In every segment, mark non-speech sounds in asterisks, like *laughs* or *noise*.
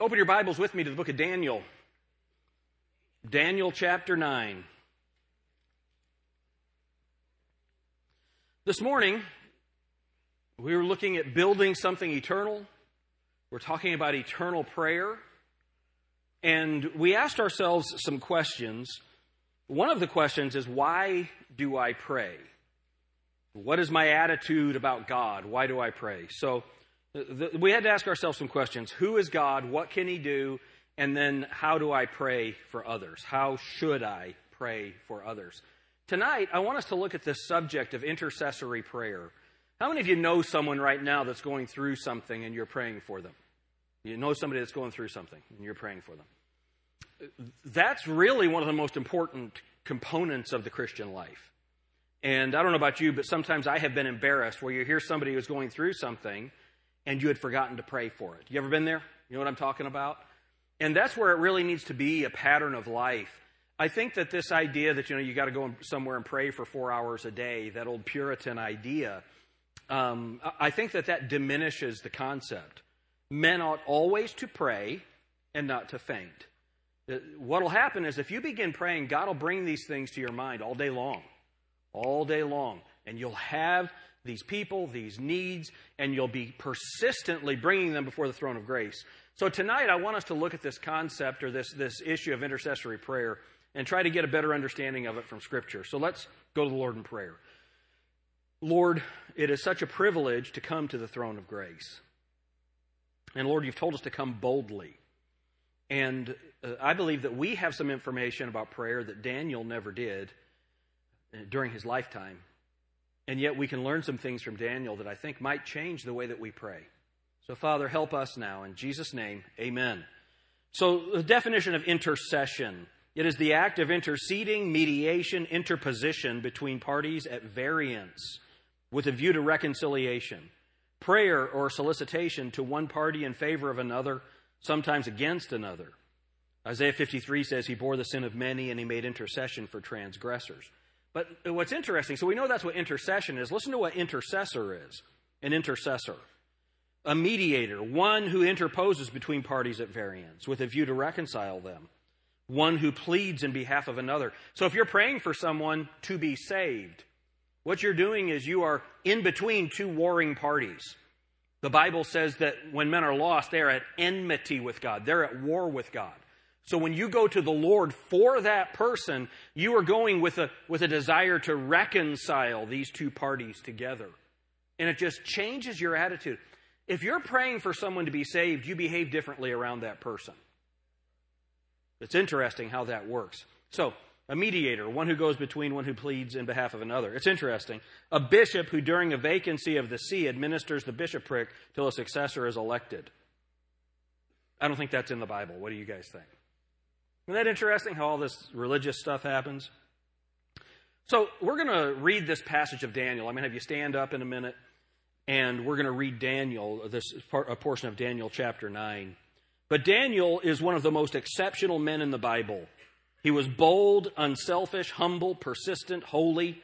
Open your Bibles with me to the book of Daniel. Daniel chapter 9. This morning, we were looking at building something eternal. We're talking about eternal prayer. And we asked ourselves some questions. One of the questions is why do I pray? What is my attitude about God? Why do I pray? So the, we had to ask ourselves some questions. Who is God? What can He do? And then how do I pray for others? How should I pray for others? Tonight, I want us to look at this subject of intercessory prayer. How many of you know someone right now that's going through something and you're praying for them? You know somebody that's going through something and you're praying for them. That's really one of the most important components of the Christian life. And I don't know about you, but sometimes I have been embarrassed where you hear somebody who's going through something and you had forgotten to pray for it. You ever been there? You know what I'm talking about? And that's where it really needs to be a pattern of life. I think that this idea that you know you got to go somewhere and pray for four hours a day, that old Puritan idea, um, I think that that diminishes the concept. Men ought always to pray and not to faint. Uh, what will happen is if you begin praying, God will bring these things to your mind all day long all day long. And you'll have these people, these needs, and you'll be persistently bringing them before the throne of grace. So tonight, I want us to look at this concept or this, this issue of intercessory prayer and try to get a better understanding of it from Scripture. So let's go to the Lord in prayer. Lord, it is such a privilege to come to the throne of grace. And Lord, you've told us to come boldly. And uh, I believe that we have some information about prayer that Daniel never did during his lifetime. And yet we can learn some things from Daniel that I think might change the way that we pray. So, Father, help us now. In Jesus' name, amen. So, the definition of intercession it is the act of interceding, mediation, interposition between parties at variance with a view to reconciliation. Prayer or solicitation to one party in favor of another, sometimes against another. Isaiah 53 says, He bore the sin of many and He made intercession for transgressors. But what's interesting, so we know that's what intercession is. Listen to what intercessor is an intercessor, a mediator, one who interposes between parties at variance with a view to reconcile them, one who pleads in behalf of another. So if you're praying for someone to be saved, what you're doing is you are in between two warring parties. The Bible says that when men are lost, they are at enmity with God, they're at war with God. So when you go to the Lord for that person, you are going with a, with a desire to reconcile these two parties together. And it just changes your attitude. If you're praying for someone to be saved, you behave differently around that person. It's interesting how that works. So, a mediator, one who goes between one who pleads in behalf of another. It's interesting. A bishop who, during a vacancy of the see, administers the bishopric till a successor is elected. I don't think that's in the Bible. What do you guys think? Isn't that interesting how all this religious stuff happens? So, we're going to read this passage of Daniel. I'm going to have you stand up in a minute, and we're going to read Daniel, this part, a portion of Daniel chapter 9. But Daniel is one of the most exceptional men in the Bible. He was bold, unselfish, humble, persistent, holy,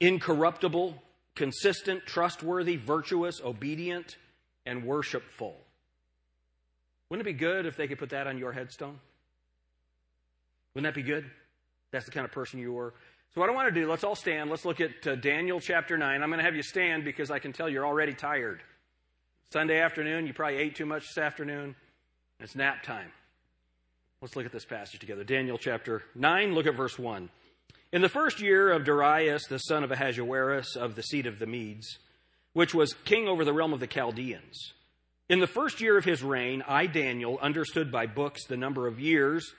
incorruptible, consistent, trustworthy, virtuous, obedient, and worshipful. Wouldn't it be good if they could put that on your headstone? Wouldn't that be good? That's the kind of person you were. So, what I want to do, let's all stand. Let's look at uh, Daniel chapter 9. I'm going to have you stand because I can tell you're already tired. Sunday afternoon, you probably ate too much this afternoon. It's nap time. Let's look at this passage together. Daniel chapter 9, look at verse 1. In the first year of Darius, the son of Ahasuerus of the seed of the Medes, which was king over the realm of the Chaldeans, in the first year of his reign, I, Daniel, understood by books the number of years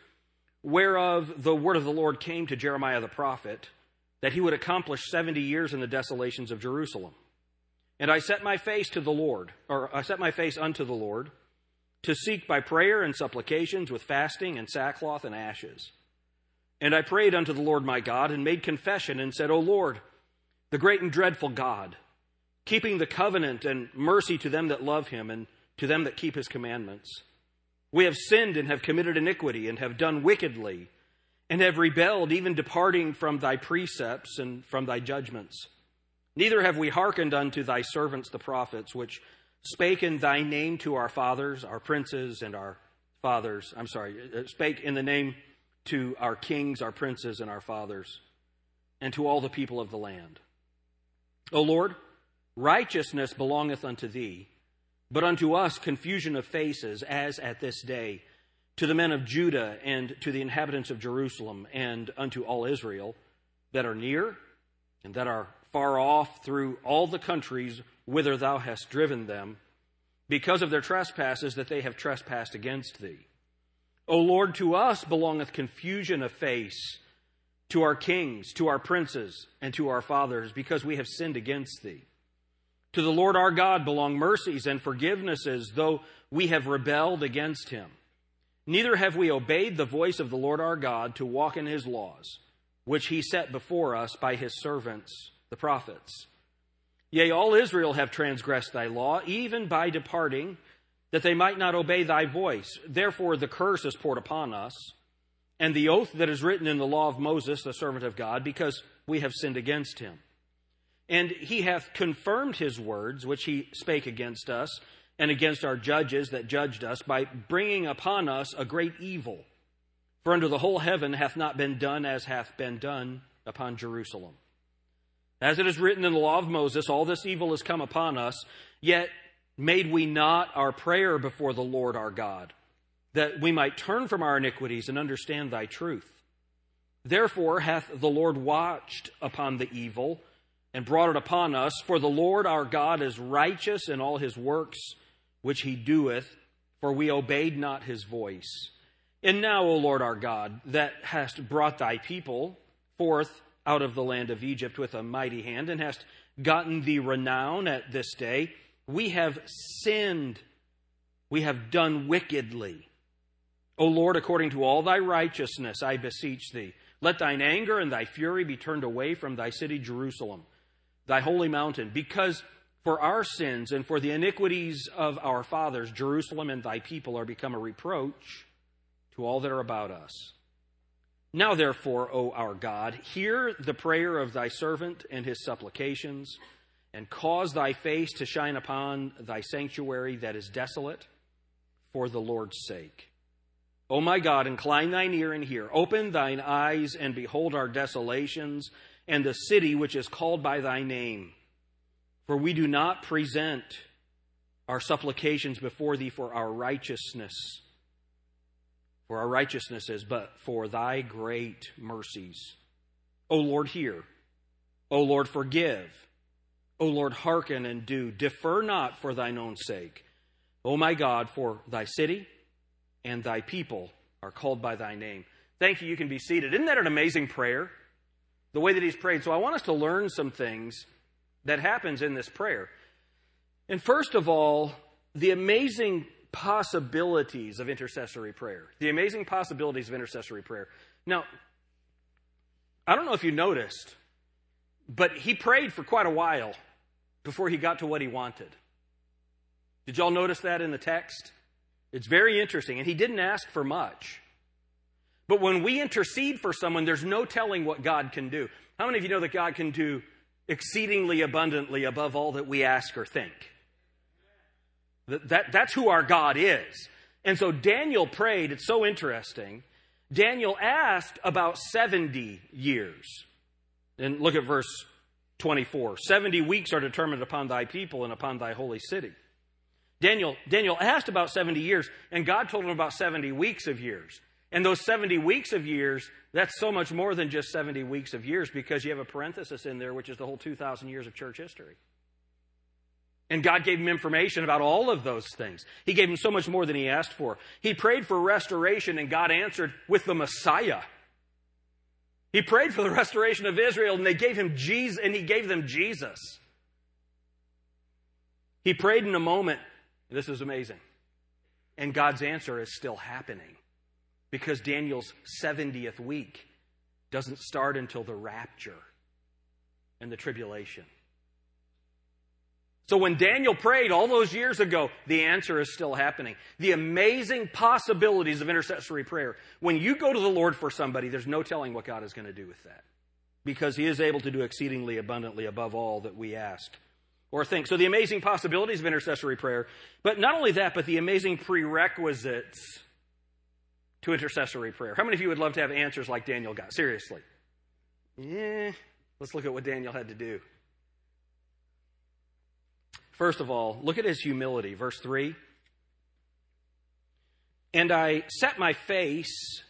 whereof the word of the Lord came to Jeremiah the prophet, that he would accomplish 70 years in the desolations of Jerusalem. And I set my face to the Lord, or I set my face unto the Lord, to seek by prayer and supplications with fasting and sackcloth and ashes. And I prayed unto the Lord my God, and made confession, and said, O Lord, the great and dreadful God, keeping the covenant and mercy to them that love him, and to them that keep his commandments we have sinned and have committed iniquity and have done wickedly and have rebelled, even departing from thy precepts and from thy judgments. Neither have we hearkened unto thy servants the prophets, which spake in thy name to our fathers, our princes, and our fathers, I'm sorry, uh, spake in the name to our kings, our princes, and our fathers, and to all the people of the land. O Lord, righteousness belongeth unto thee, but unto us confusion of faces, as at this day, to the men of Judah and to the inhabitants of Jerusalem, and unto all Israel that are near and that are far off through all the countries whither thou hast driven them, because of their trespasses that they have trespassed against thee. O Lord, to us belongeth confusion of face, to our kings, to our princes, and to our fathers, because we have sinned against thee. To the Lord our God belong mercies and forgivenesses, though we have rebelled against him. Neither have we obeyed the voice of the Lord our God to walk in his laws, which he set before us by his servants, the prophets. Yea, all Israel have transgressed thy law, even by departing that they might not obey thy voice. Therefore, the curse is poured upon us, and the oath that is written in the law of Moses, the servant of God, because we have sinned against him. And he hath confirmed his words, which he spake against us, and against our judges that judged us, by bringing upon us a great evil. For under the whole heaven hath not been done as hath been done upon Jerusalem. As it is written in the law of Moses, all this evil has come upon us, yet made we not our prayer before the Lord our God, that we might turn from our iniquities and understand thy truth. Therefore hath the Lord watched upon the evil and brought it upon us, for the Lord our God is righteous in all his works which he doeth, for we obeyed not his voice. And now, O Lord our God, that hast brought thy people forth out of the land of Egypt with a mighty hand, and hast gotten thee renown at this day, we have sinned. We have done wickedly. O Lord, according to all thy righteousness, I beseech thee, let thine anger and thy fury be turned away from thy city Jerusalem, thy holy mountain, because for our sins and for the iniquities of our fathers, Jerusalem and thy people are become a reproach to all that are about us. Now, therefore, O our God, hear the prayer of thy servant and his supplications and cause thy face to shine upon thy sanctuary that is desolate for the Lord's sake. O my God, incline thine ear and hear. Open thine eyes and behold our desolations and the city which is called by thy name. For we do not present our supplications before thee for our righteousness, for our righteousnesses, but for thy great mercies. O Lord, hear. O Lord, forgive. O Lord, hearken and do. Defer not for thine own sake. O my God, for thy city and thy people are called by thy name. Thank you. You can be seated. Isn't that an amazing prayer? The way that he's prayed. So I want us to learn some things that happens in this prayer. And first of all, the amazing possibilities of intercessory prayer. The amazing possibilities of intercessory prayer. Now, I don't know if you noticed, but he prayed for quite a while before he got to what he wanted. Did y'all notice that in the text? It's very interesting. And he didn't ask for much. But when we intercede for someone, there's no telling what God can do. How many of you know that God can do exceedingly abundantly above all that we ask or think? That, that, that's who our God is. And so Daniel prayed. It's so interesting. Daniel asked about 70 years. And look at verse 24. 70 weeks are determined upon thy people and upon thy holy city. Daniel, Daniel asked about 70 years, and God told him about 70 weeks of years. And those 70 weeks of years, that's so much more than just 70 weeks of years because you have a parenthesis in there, which is the whole 2,000 years of church history. And God gave him information about all of those things. He gave him so much more than he asked for. He prayed for restoration, and God answered with the Messiah. He prayed for the restoration of Israel, and they gave him Jesus, and he gave them Jesus. He prayed in a moment. This is amazing. And God's answer is still happening because Daniel's 70th week doesn't start until the rapture and the tribulation. So when Daniel prayed all those years ago, the answer is still happening. The amazing possibilities of intercessory prayer. When you go to the Lord for somebody, there's no telling what God is going to do with that. Because he is able to do exceedingly abundantly above all that we ask or think. So the amazing possibilities of intercessory prayer, but not only that, but the amazing prerequisites to intercessory prayer? How many of you would love to have answers like Daniel got? Seriously. Yeah, let's look at what Daniel had to do. First of all, look at his humility. Verse 3 And I set my face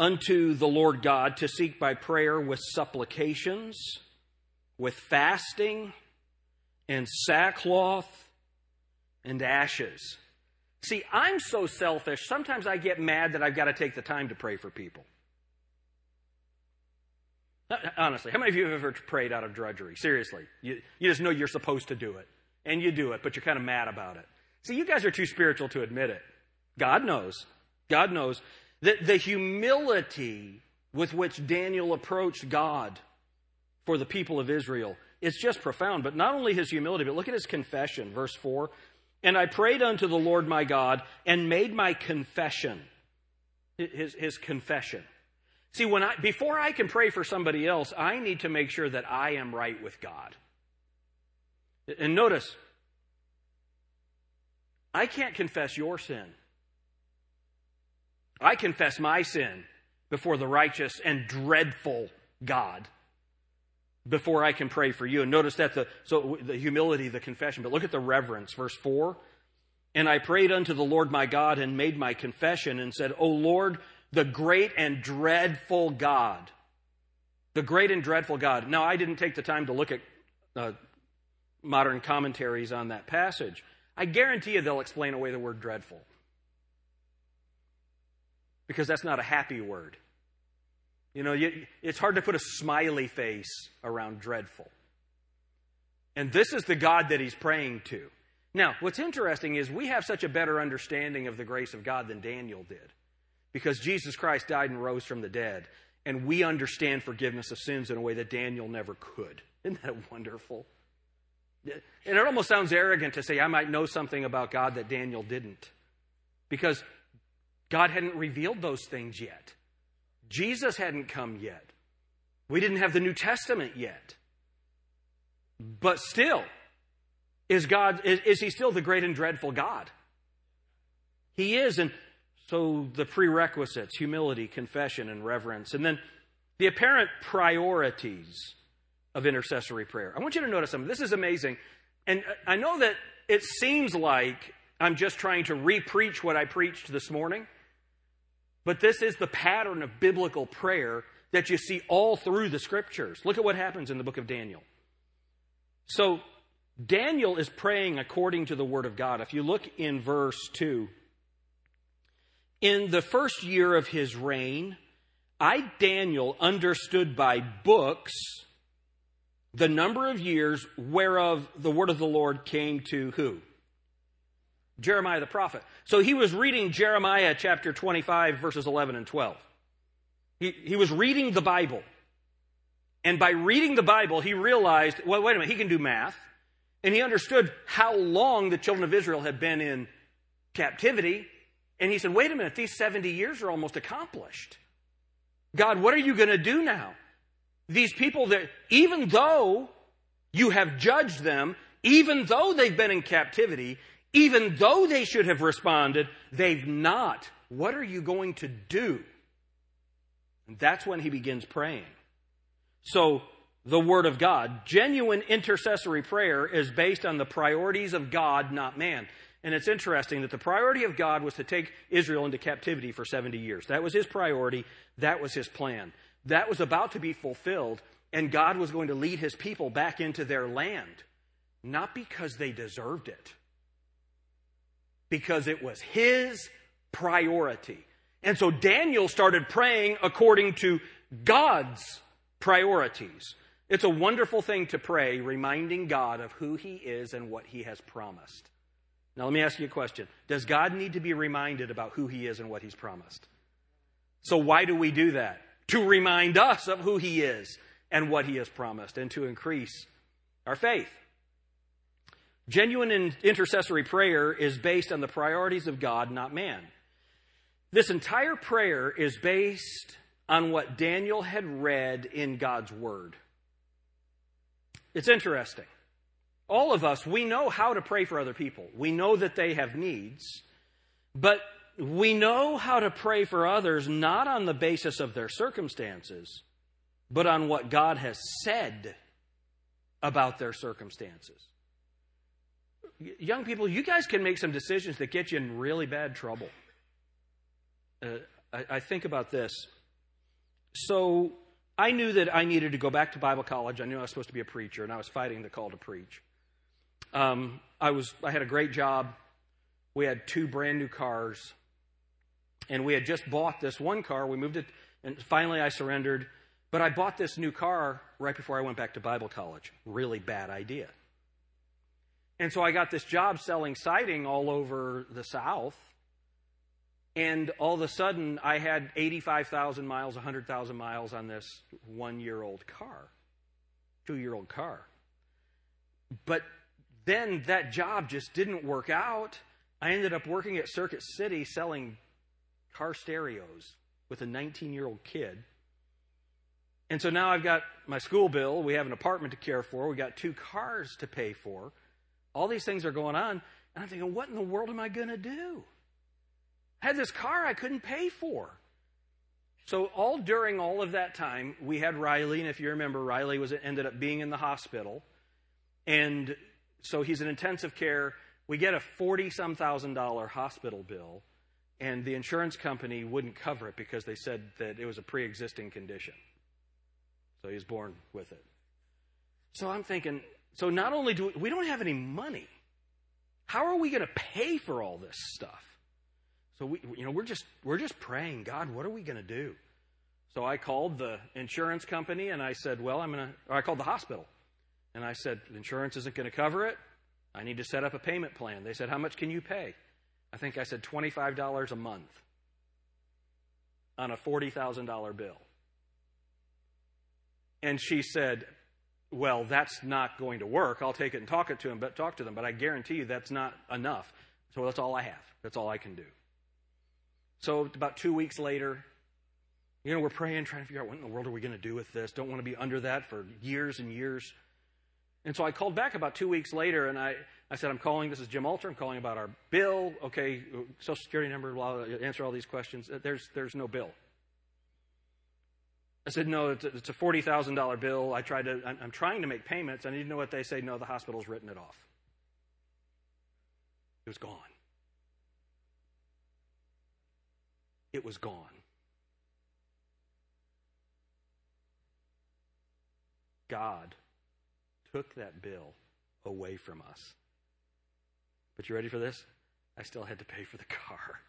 unto the Lord God to seek by prayer with supplications, with fasting, and sackcloth and ashes. See, I'm so selfish, sometimes I get mad that I've got to take the time to pray for people. Uh, honestly, how many of you have ever prayed out of drudgery? Seriously. You, you just know you're supposed to do it. And you do it, but you're kind of mad about it. See, you guys are too spiritual to admit it. God knows. God knows that the humility with which Daniel approached God for the people of Israel is just profound. But not only his humility, but look at his confession, verse 4. And I prayed unto the Lord my God and made my confession. His, his confession. See, when I, before I can pray for somebody else, I need to make sure that I am right with God. And notice, I can't confess your sin. I confess my sin before the righteous and dreadful God before I can pray for you. And notice that the so the humility, the confession, but look at the reverence, verse 4. And I prayed unto the Lord my God and made my confession and said, O Lord, the great and dreadful God. The great and dreadful God. Now, I didn't take the time to look at uh, modern commentaries on that passage. I guarantee you they'll explain away the word dreadful. Because that's not a happy word. You know, you, it's hard to put a smiley face around dreadful. And this is the God that he's praying to. Now, what's interesting is we have such a better understanding of the grace of God than Daniel did because Jesus Christ died and rose from the dead, and we understand forgiveness of sins in a way that Daniel never could. *laughs* Isn't that wonderful? And it almost sounds arrogant to say, I might know something about God that Daniel didn't, because God hadn't revealed those things yet. Jesus hadn't come yet. We didn't have the New Testament yet. But still, is God is, is he still the great and dreadful God? He is, and so the prerequisites humility, confession, and reverence. And then the apparent priorities of intercessory prayer. I want you to notice something. This is amazing. And I know that it seems like I'm just trying to repreach what I preached this morning, but this is the pattern of biblical prayer that you see all through the scriptures. Look at what happens in the book of Daniel. So, Daniel is praying according to the word of God. If you look in verse 2, in the first year of his reign, I, Daniel, understood by books the number of years whereof the word of the Lord came to who? Jeremiah the prophet. So he was reading Jeremiah chapter 25, verses 11 and 12. He, he was reading the Bible. And by reading the Bible, he realized, well, wait a minute, he can do math. And he understood how long the children of Israel had been in captivity. And he said, wait a minute, these 70 years are almost accomplished. God, what are you going to do now? These people that, even though you have judged them, even though they've been in captivity, even though they should have responded, they've not. What are you going to do? And that's when he begins praying. So, the Word of God, genuine intercessory prayer is based on the priorities of God, not man. And it's interesting that the priority of God was to take Israel into captivity for 70 years. That was his priority. That was his plan. That was about to be fulfilled, and God was going to lead his people back into their land, not because they deserved it, because it was his priority. And so Daniel started praying according to God's priorities. It's a wonderful thing to pray, reminding God of who he is and what he has promised. Now, let me ask you a question Does God need to be reminded about who He is and what He's promised? So, why do we do that? To remind us of who He is and what He has promised, and to increase our faith. Genuine intercessory prayer is based on the priorities of God, not man. This entire prayer is based on what Daniel had read in God's Word. It's interesting all of us, we know how to pray for other people. We know that they have needs. But we know how to pray for others not on the basis of their circumstances, but on what God has said about their circumstances. Young people, you guys can make some decisions that get you in really bad trouble. Uh, I, I think about this. So, I knew that I needed to go back to Bible college. I knew I was supposed to be a preacher, and I was fighting the call to preach. Um, I was I had a great job. We had two brand new cars, and we had just bought this one car. We moved it, and finally I surrendered. But I bought this new car right before I went back to Bible college. Really bad idea. And so I got this job selling siding all over the South. And all of a sudden, I had 85,000 miles, 100,000 miles on this one year old car, two year old car. But then that job just didn't work out. I ended up working at Circuit City selling car stereos with a 19 year old kid. And so now I've got my school bill, we have an apartment to care for, we got two cars to pay for. All these things are going on. And I'm thinking, what in the world am I going to do? I had this car I couldn't pay for. So all during all of that time, we had Riley, and if you remember, Riley was ended up being in the hospital, and so he's in intensive care. We get a forty some thousand dollar hospital bill, and the insurance company wouldn't cover it because they said that it was a pre existing condition. So he was born with it. So I'm thinking, so not only do we, we don't have any money, how are we going to pay for all this stuff? So we, you know, we're just we're just praying, God, what are we going to do? So I called the insurance company and I said, well, I'm going to. Or I called the hospital and I said, insurance isn't going to cover it. I need to set up a payment plan. They said, how much can you pay? I think I said twenty-five dollars a month on a forty thousand dollar bill. And she said, well, that's not going to work. I'll take it and talk it to them, but talk to them, but I guarantee you that's not enough. So that's all I have. That's all I can do. So about two weeks later, you know, we're praying, trying to figure out what in the world are we going to do with this. Don't want to be under that for years and years. And so I called back about two weeks later, and I, I said, I'm calling. This is Jim Alter. I'm calling about our bill. Okay, uh, Social Security number. Blah, blah, answer all these questions. Uh, there's there's no bill. I said, no, it's a, it's a forty thousand dollar bill. I tried to. I'm, I'm trying to make payments. I need to know what they say. No, the hospital's written it off. It was gone. it was gone. God took that bill away from us. But you ready for this? I still had to pay for the car.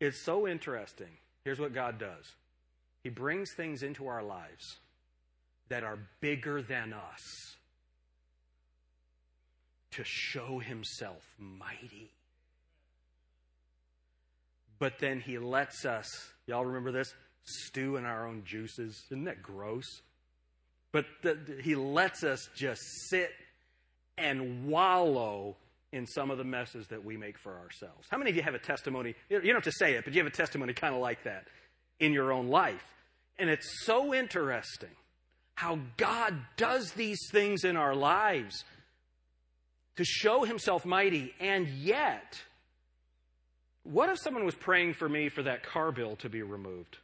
It's so interesting. Here's what God does He brings things into our lives that are bigger than us to show Himself mighty but then he lets us, y'all remember this? Stew in our own juices. Isn't that gross? But the, he lets us just sit and wallow in some of the messes that we make for ourselves. How many of you have a testimony? You don't have to say it, but you have a testimony kind of like that in your own life. And it's so interesting how God does these things in our lives to show himself mighty, and yet what if someone was praying for me for that car bill to be removed?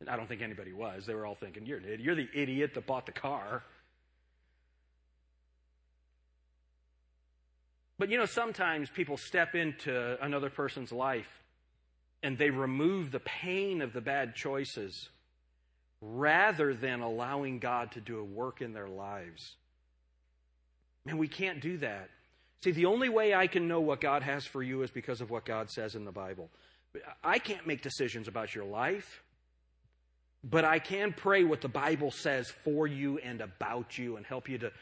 And I don't think anybody was. They were all thinking, You're, you're the idiot that bought the car. But you know, sometimes people step into another person's life and they remove the pain of the bad choices rather than allowing God to do a work in their lives. And we can't do that. See, the only way I can know what God has for you is because of what God says in the Bible. I can't make decisions about your life, but I can pray what the Bible says for you and about you and help you to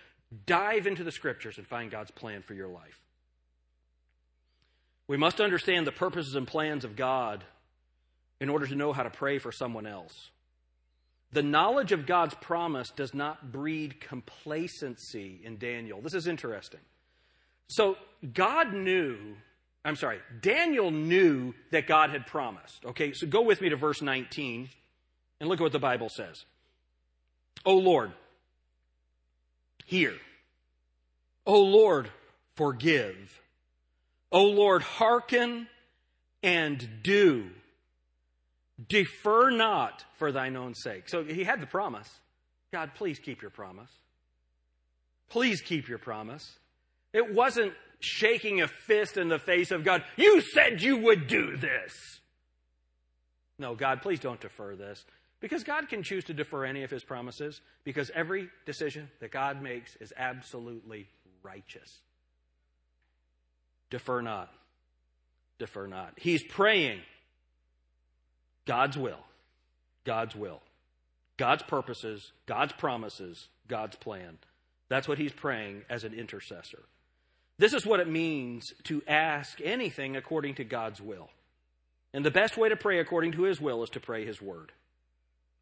dive into the scriptures and find God's plan for your life. We must understand the purposes and plans of God in order to know how to pray for someone else. The knowledge of God's promise does not breed complacency in Daniel. This is interesting. So God knew, I'm sorry, Daniel knew that God had promised. Okay, so go with me to verse 19 and look at what the Bible says. O Lord, hear. O Lord, forgive. O Lord, hearken and do. Defer not for thine own sake. So he had the promise. God, please keep your promise. Please keep your promise. It wasn't shaking a fist in the face of God. You said you would do this. No, God, please don't defer this. Because God can choose to defer any of his promises because every decision that God makes is absolutely righteous. Defer not. Defer not. He's praying God's will. God's will. God's purposes, God's promises, God's plan. That's what he's praying as an intercessor. This is what it means to ask anything according to God's will. And the best way to pray according to his will is to pray his word.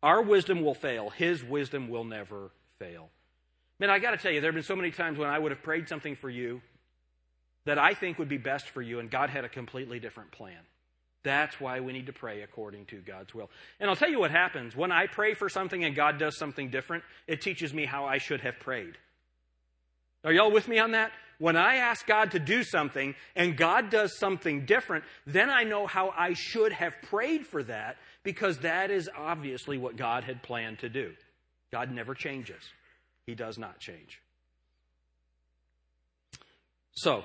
Our wisdom will fail, his wisdom will never fail. Man, I got to tell you, there have been so many times when I would have prayed something for you that I think would be best for you, and God had a completely different plan. That's why we need to pray according to God's will. And I'll tell you what happens. When I pray for something and God does something different, it teaches me how I should have prayed. Are y'all with me on that? When I ask God to do something and God does something different, then I know how I should have prayed for that because that is obviously what God had planned to do. God never changes, He does not change. So,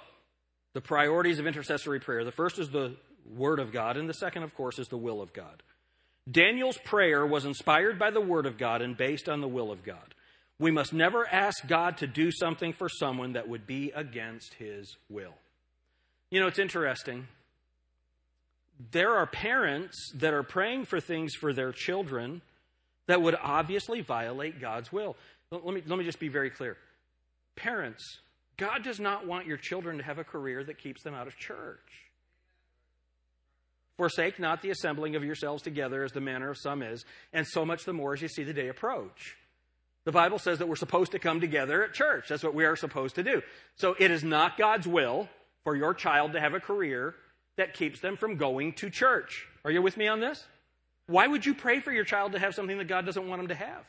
the priorities of intercessory prayer. The first is the Word of God, and the second, of course, is the will of God. Daniel's prayer was inspired by the Word of God and based on the will of God. We must never ask God to do something for someone that would be against His will. You know, it's interesting. There are parents that are praying for things for their children that would obviously violate God's will. Let me, let me just be very clear. Parents, God does not want your children to have a career that keeps them out of church. Forsake not the assembling of yourselves together as the manner of some is, and so much the more as you see the day approach. The Bible says that we're supposed to come together at church. That's what we are supposed to do. So it is not God's will for your child to have a career that keeps them from going to church. Are you with me on this? Why would you pray for your child to have something that God doesn't want them to have?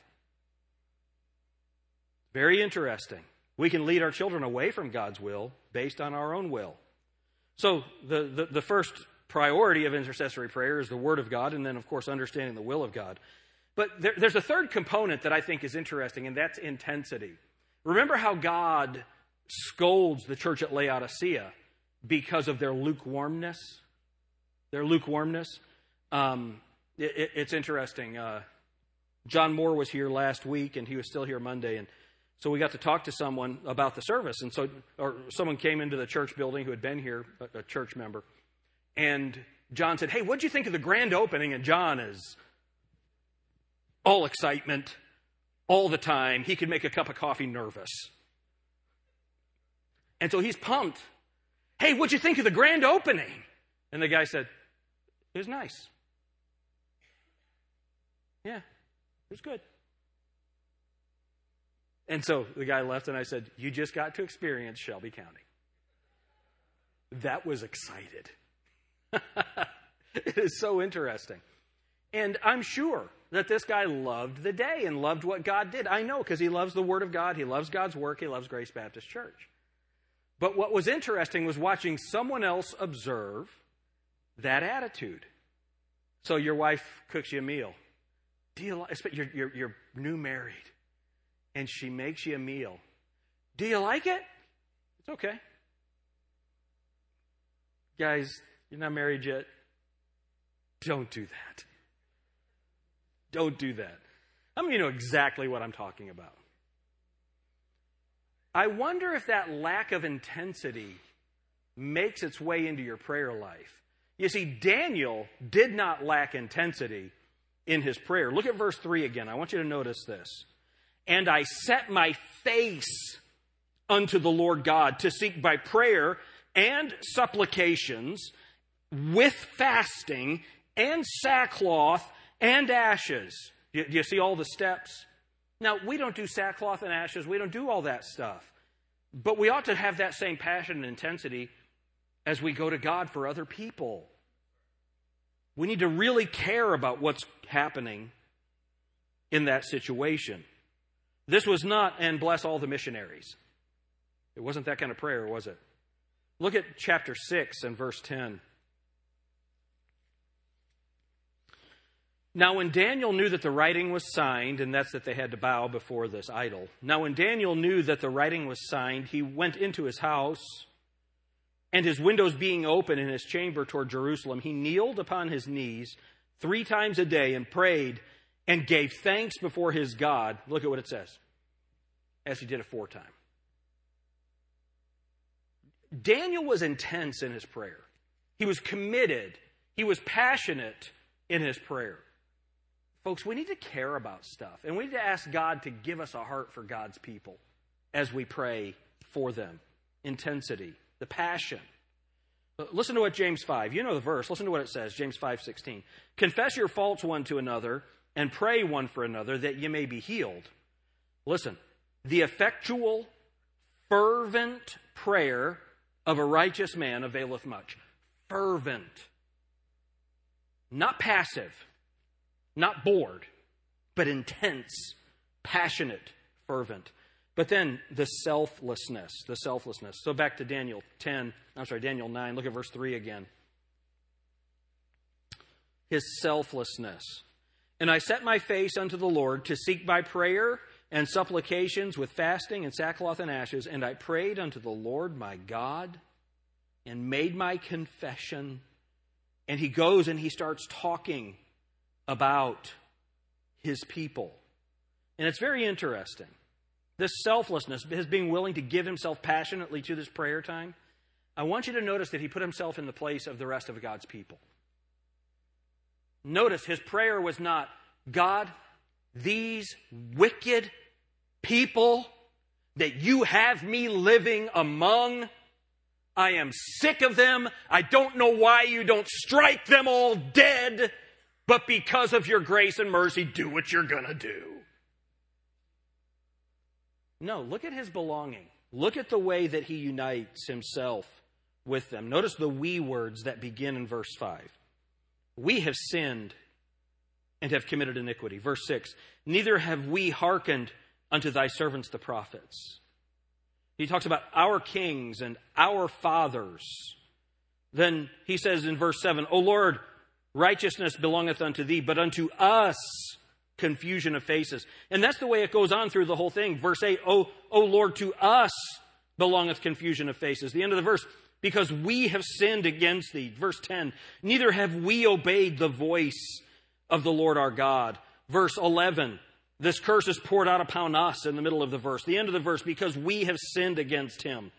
Very interesting. We can lead our children away from God's will based on our own will. So the, the, the first priority of intercessory prayer is the Word of God, and then, of course, understanding the will of God. But there, there's a third component that I think is interesting, and that's intensity. Remember how God scolds the church at Laodicea because of their lukewarmness? Their lukewarmness? Um, it, it, it's interesting. Uh, John Moore was here last week, and he was still here Monday, and so we got to talk to someone about the service. And so, or someone came into the church building who had been here, a, a church member, and John said, Hey, what'd you think of the grand opening? And John is all excitement all the time. He could make a cup of coffee nervous. And so he's pumped. Hey, what'd you think of the grand opening? And the guy said, It was nice. Yeah, it was good. And so the guy left, and I said, You just got to experience Shelby County. That was excited. *laughs* it is so interesting. And I'm sure that this guy loved the day and loved what God did. I know because he loves the Word of God, he loves God's work, he loves Grace Baptist Church. But what was interesting was watching someone else observe that attitude. So your wife cooks you a meal. Do you're, you're new married, and she makes you a meal. Do you like it? It's okay. Guys, you're not married yet. Don't do that. Don't do that. I mean, you know exactly what I'm talking about. I wonder if that lack of intensity makes its way into your prayer life. You see, Daniel did not lack intensity in his prayer. Look at verse 3 again. I want you to notice this. And I set my face unto the Lord God to seek by prayer and supplications with fasting and sackcloth and ashes. Do you, see all the steps? Now, we don't do sackcloth and ashes, we don't do all that stuff. But we ought to have that same passion and intensity as we go to God for other people. We need to really care about what's happening in that situation. This was not, and bless all the missionaries. It wasn't that kind of prayer, was it? Look at chapter 6 and verse 10. Now, when Daniel knew that the writing was signed, and that's that they had to bow before this idol. Now, when Daniel knew that the writing was signed, he went into his house, and his windows being open in his chamber toward Jerusalem, he kneeled upon his knees three times a day and prayed and gave thanks before his God. Look at what it says, as he did aforetime. Daniel was intense in his prayer. He was committed. He was passionate in his prayer. Folks, we need to care about stuff, and we need to ask God to give us a heart for God's people as we pray for them. Intensity, the passion. Listen to what James 5, you know the verse, listen to what it says, James 5 16. Confess your faults one to another and pray one for another that you may be healed. Listen, the effectual, fervent prayer of a righteous man availeth much. Fervent. Not passive not bored, but intense, passionate, fervent. But then the selflessness, the selflessness. So back to Daniel 10, I'm sorry, Daniel 9, look at verse 3 again. His selflessness. And I set my face unto the Lord to seek by prayer and supplications with fasting and sackcloth and ashes. And I prayed unto the Lord my God and made my confession. And he goes and he starts talking about his people. And it's very interesting. This selflessness, his being willing to give himself passionately to this prayer time, I want you to notice that he put himself in the place of the rest of God's people. Notice his prayer was not, God, these wicked people that you have me living among, I am sick of them. I don't know why you don't strike them all dead but because of your grace and mercy, do what you're going to do. No, look at his belonging. Look at the way that he unites himself with them. Notice the we words that begin in verse 5. We have sinned and have committed iniquity. Verse 6 Neither have we hearkened unto thy servants the prophets. He talks about our kings and our fathers. Then he says in verse 7, O Lord, Righteousness belongeth unto thee, but unto us confusion of faces. And that's the way it goes on through the whole thing. Verse 8, O, o Lord, to us belongeth confusion of faces. The end of the verse, because we have sinned against thee. Verse 10, neither have we obeyed the voice of the Lord our God. Verse 11, this curse is poured out upon us in the middle of the verse. The end of the verse, because we have sinned against him.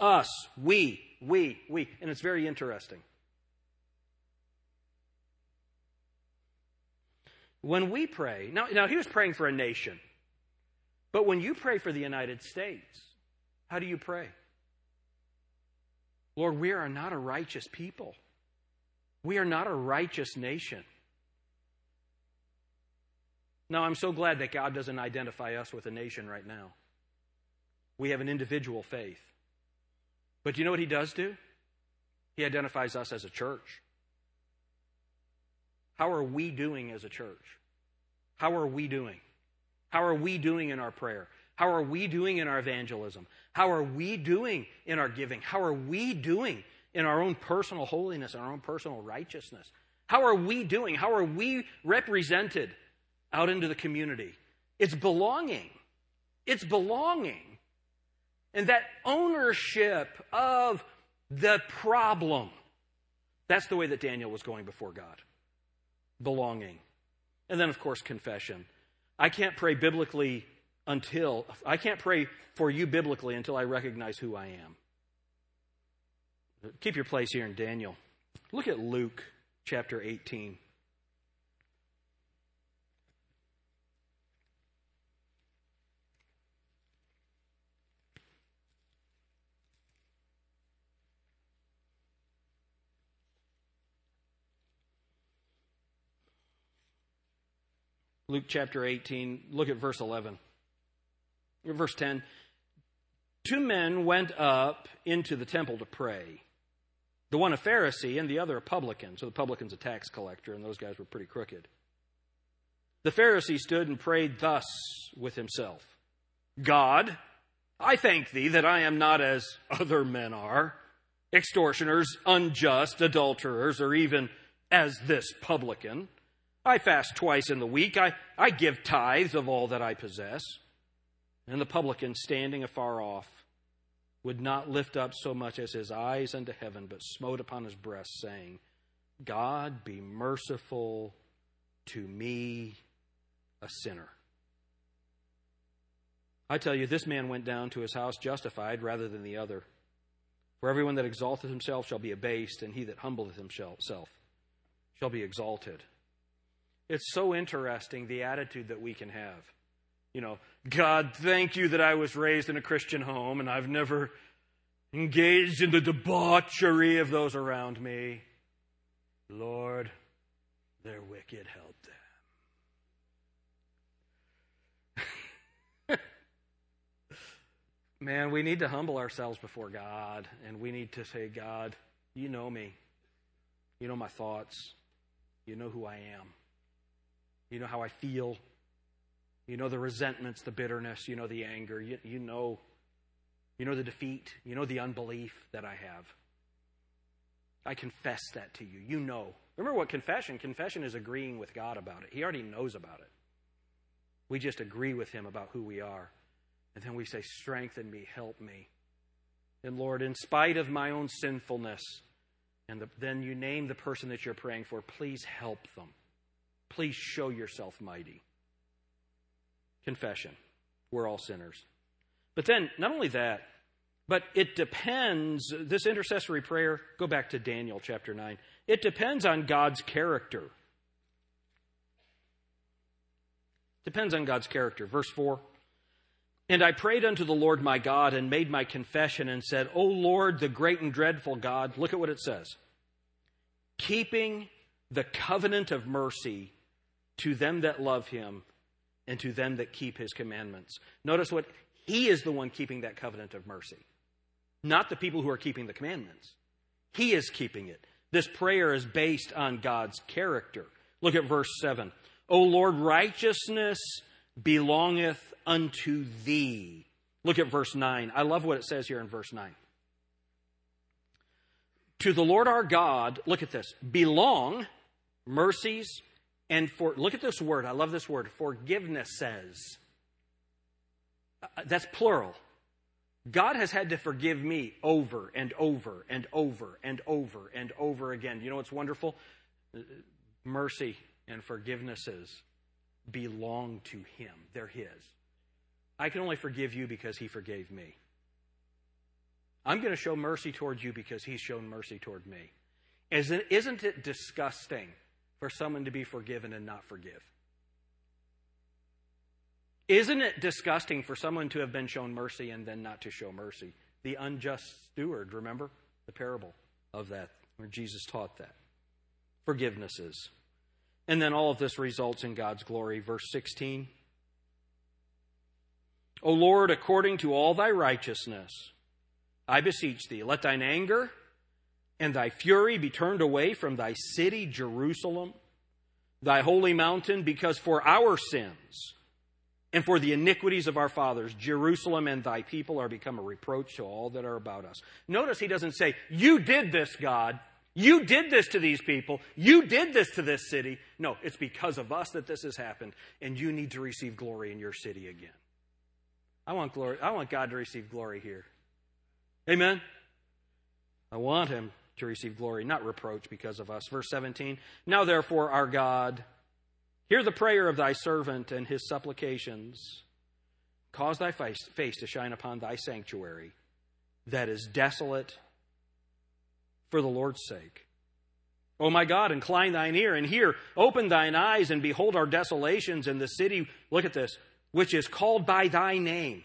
Us, we, we, we. And it's very interesting. When we pray, now, now he was praying for a nation, but when you pray for the United States, how do you pray? Lord, we are not a righteous people. We are not a righteous nation. Now, I'm so glad that God doesn't identify us with a nation right now. We have an individual faith. But do you know what He does do? He identifies us as a church. How are we doing as a church? How are we doing? How are we doing in our prayer? How are we doing in our evangelism? How are we doing in our giving? How are we doing in our own personal holiness and our own personal righteousness? How are we doing? How are we represented out into the community? It's belonging. It's belonging. And that ownership of the problem. That's the way that Daniel was going before God belonging. And then, of course, confession. I can't pray biblically until, I can't pray for you biblically until I recognize who I am. Keep your place here in Daniel. Look at Luke chapter 18. Luke chapter 18, look at verse 11. Verse 10 Two men went up into the temple to pray. The one a Pharisee and the other a publican. So the publican's a tax collector, and those guys were pretty crooked. The Pharisee stood and prayed thus with himself God, I thank thee that I am not as other men are, extortioners, unjust, adulterers, or even as this publican. I fast twice in the week. I, I give tithes of all that I possess. And the publican, standing afar off, would not lift up so much as his eyes unto heaven, but smote upon his breast, saying, God be merciful to me, a sinner. I tell you, this man went down to his house justified rather than the other. For everyone that exalteth himself shall be abased, and he that humbleth himself shall be exalted. It's so interesting the attitude that we can have. You know, God, thank you that I was raised in a Christian home and I've never engaged in the debauchery of those around me. Lord, they're wicked help them. *laughs* Man, we need to humble ourselves before God and we need to say, God, you know me. You know my thoughts. You know who I am. You know how I feel. You know the resentments, the bitterness, you know the anger, you, you know you know the defeat, you know the unbelief that I have. I confess that to you. You know. Remember what confession? Confession is agreeing with God about it. He already knows about it. We just agree with him about who we are. And then we say, Strengthen me, help me. And Lord, in spite of my own sinfulness, and the, then you name the person that you're praying for, please help them. Please show yourself mighty. Confession. We're all sinners. But then, not only that, but it depends, this intercessory prayer, go back to Daniel chapter 9. It depends on God's character. Depends on God's character. Verse 4. And I prayed unto the Lord my God and made my confession and said, O Lord, the great and dreadful God, look at what it says. Keeping the covenant of mercy to them that love him and to them that keep his commandments. Notice what he is the one keeping that covenant of mercy, not the people who are keeping the commandments. He is keeping it. This prayer is based on God's character. Look at verse 7. O Lord, righteousness belongeth unto thee. Look at verse 9. I love what it says here in verse 9. To the Lord our God, look at this, belong mercies and for, look at this word. I love this word. Forgiveness says. Uh, that's plural. God has had to forgive me over and over and over and over and over again. You know what's wonderful? Uh, mercy and forgivenesses belong to Him, they're His. I can only forgive you because He forgave me. I'm going to show mercy towards you because He's shown mercy toward me. Isn't it disgusting for someone to be forgiven and not forgive? Isn't it disgusting for someone to have been shown mercy and then not to show mercy? The unjust steward, remember the parable of that, where Jesus taught that. Forgivenesses. And then all of this results in God's glory. Verse 16. O Lord, according to all thy righteousness, I beseech thee, let thine anger and thy fury be turned away from thy city, Jerusalem, thy holy mountain, because for our sins and for the iniquities of our fathers, Jerusalem and thy people are become a reproach to all that are about us. Notice he doesn't say, You did this, God. You did this to these people. You did this to this city. No, it's because of us that this has happened, and you need to receive glory in your city again. I want glory. I want God to receive glory here. Amen. I want him to receive glory, not reproach because of us. Verse 17 Now therefore, our God, hear the prayer of thy servant and his supplications. Cause thy face, face to shine upon thy sanctuary that is desolate for the Lord's sake. O my God, incline thine ear and hear. Open thine eyes and behold our desolations in the city. Look at this, which is called by thy name.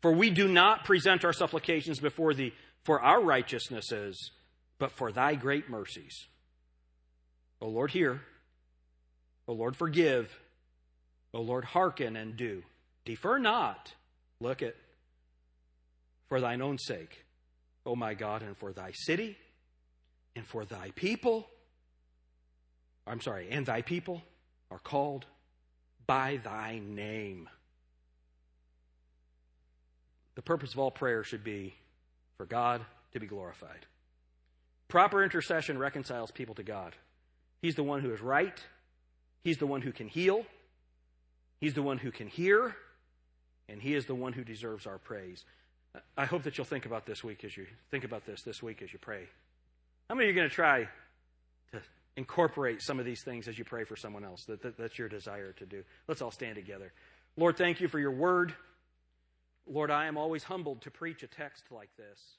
For we do not present our supplications before thee for our righteousnesses, but for thy great mercies. O Lord, hear. O Lord, forgive. O Lord, hearken and do. Defer not. Look at for thine own sake, O my God, and for thy city, and for thy people. I'm sorry, and thy people are called by thy name. The purpose of all prayer should be for God to be glorified. Proper intercession reconciles people to God. He's the one who is right, He's the one who can heal, He's the one who can hear, and He is the one who deserves our praise. I hope that you'll think about this week as you think about this this week as you pray. How many of you are going to try to incorporate some of these things as you pray for someone else? That, that, that's your desire to do. Let's all stand together. Lord, thank you for your word. Lord, I am always humbled to preach a text like this.